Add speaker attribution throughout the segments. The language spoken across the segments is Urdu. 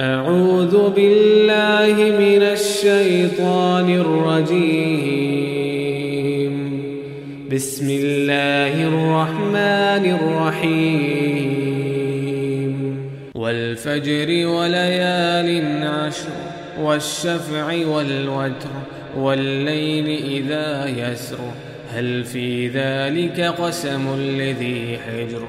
Speaker 1: أعوذ بالله من الشيطان الرجيم. بسم الله الرحمن الرحيم. والفجر وليال عشر والشفع والوتر والليل إذا يسر. هل في ذلك قسم لذي حجر؟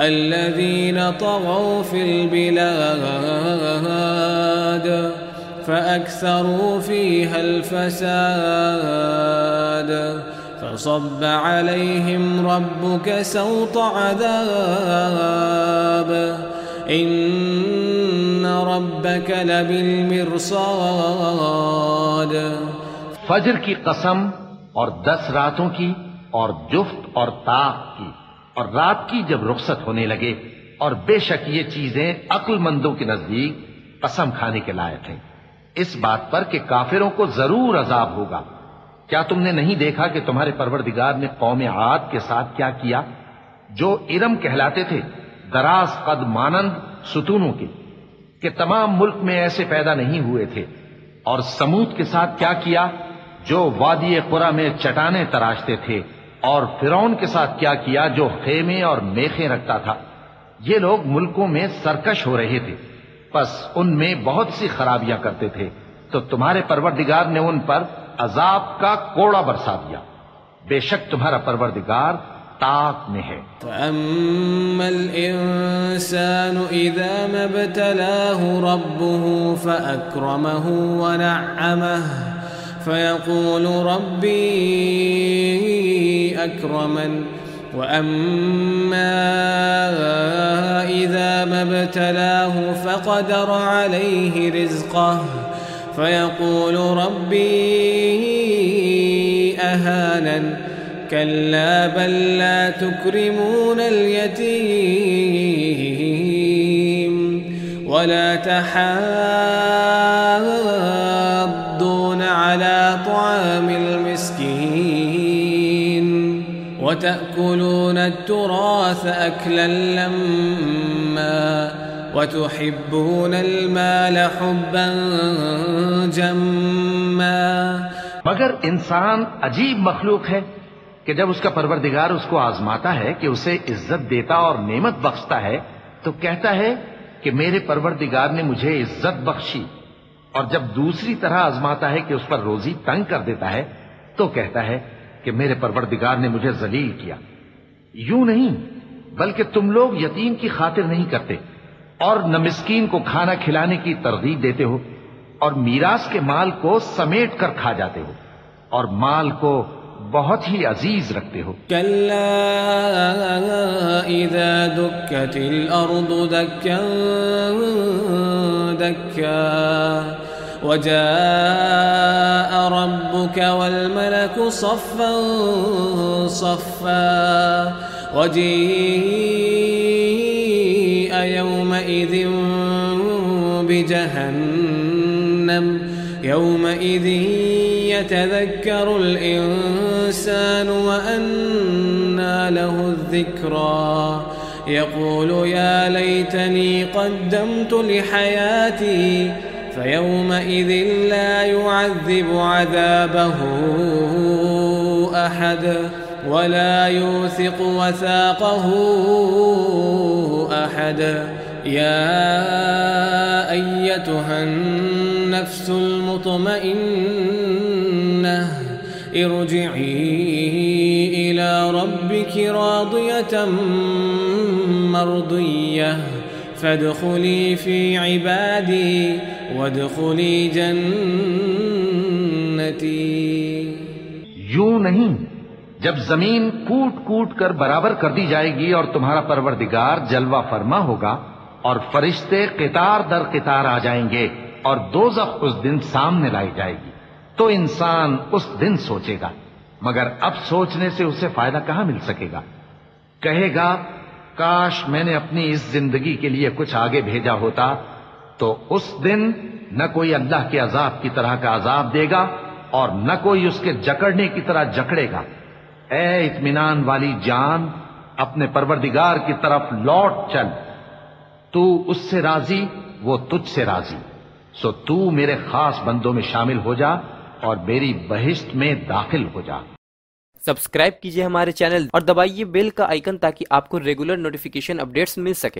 Speaker 1: الذين طغوا في البلاد فأكثروا فيها الفساد فصب عليهم ربك سوط عذاب إن ربك لبالمرصاد
Speaker 2: فجر کی قسم اور دس راتوں کی اور جفت اور طاق کی۔ اور رات کی جب رخصت ہونے لگے اور بے شک یہ چیزیں عقل مندوں کے نزدیک قسم کھانے کے لائق ہیں۔ اس بات پر کہ کافروں کو ضرور عذاب ہوگا۔ کیا تم نے نہیں دیکھا کہ تمہارے پروردگار نے قوم عاد کے ساتھ کیا کیا؟ جو ارم کہلاتے تھے، دراز قد مانند ستونوں کے، کہ تمام ملک میں ایسے پیدا نہیں ہوئے تھے۔ اور سمود کے ساتھ کیا کیا؟ جو وادی قرا میں چٹانے تراشتے تھے۔ اور فرون کے ساتھ کیا کیا جو خیمے اور میخیں رکھتا تھا۔ یہ لوگ ملکوں میں سرکش ہو رہے تھے۔ بس ان میں بہت سی خرابیاں کرتے تھے۔ تو تمہارے پروردگار نے ان پر عذاب کا کوڑا برسا دیا۔ بے شک تمہارا پروردگار طاق میں ہے۔
Speaker 1: فأما الإنسان إذا ما ربه فأكرمه ونعمه فيقول ربي أكرمن. وأما إذا ما ابتلاه فقدر عليه رزقه. فيقول ربي أهانن. كلا بل لا تكرمون اليتيم. ولا تحاضون على طعام المسكين وتأكلون التراث أكلا لما وتحبون المال حبا جما
Speaker 2: مگر انسان عجیب مخلوق ہے کہ جب اس کا پروردگار اس کو آزماتا ہے کہ اسے عزت دیتا اور نعمت بخشتا ہے تو کہتا ہے کہ میرے پروردگار نے مجھے عزت بخشی۔ اور جب دوسری طرح آزماتا ہے کہ اس پر روزی تنگ کر دیتا ہے، تو کہتا ہے کہ میرے پروردگار نے مجھے ذلیل کیا۔ یوں نہیں، بلکہ تم لوگ یتیم کی خاطر نہیں کرتے اور نہ مسکین کو کھانا کھلانے کی ترغیب دیتے ہو اور میراث کے مال کو سمیٹ کر کھا جاتے ہو اور مال کو بہت ہی عزیز رکھتے ہو۔
Speaker 1: كلا إذا دكت الأرض دكا دكا وجاء ربك والملك صفا صفا وجيء يومئذ بجهنم يومئذ يتذكر الإنسان وأنى له الذكرى. يقول يا ليتني قدمت لحياتي فيومئذ لا يعذب عذابه أحد ولا يوثق وثاقه أحد. يا أيتها النفس المطمئنة. ارجعي إلى ربك راضية مرضية. فادخلي في عبادي وادخلي جنتي.
Speaker 2: یوں نہیں، جب زمین کوٹ کوٹ کر برابر کر دی جائے گی اور تمہارا پروردگار جلوہ فرما ہوگا اور فرشتے قطار در قطار آ جائیں گے۔ اور دوزخ اس دن سامنے لائی جائے گی۔ تو انسان اس دن سوچے گا، مگر اب سوچنے سے اسے فائدہ کہاں مل سکے گا؟ کہے گا، کاش میں نے اپنی اس زندگی کے لیے کچھ آگے بھیجا ہوتا، تو اس دن نہ کوئی اللہ کے عذاب کی طرح کا عذاب دے گا اور نہ کوئی اس کے جکڑنے کی طرح جکڑے گا۔ اے اطمینان والی جان، اپنے پروردگار کی طرف لوٹ چل۔ تو اس سے راضی، وہ تجھ سے راضی۔ سو تو میرے خاص بندوں میں شامل ہو جا اور میری بہشت میں داخل ہو جا۔
Speaker 3: سبسکرائب کیجیے ہمارے چینل اور دبائیے بیل کا آئیکن تاکہ آپ کو ریگولر نوٹیفیکیشن اپڈیٹس مل سکے۔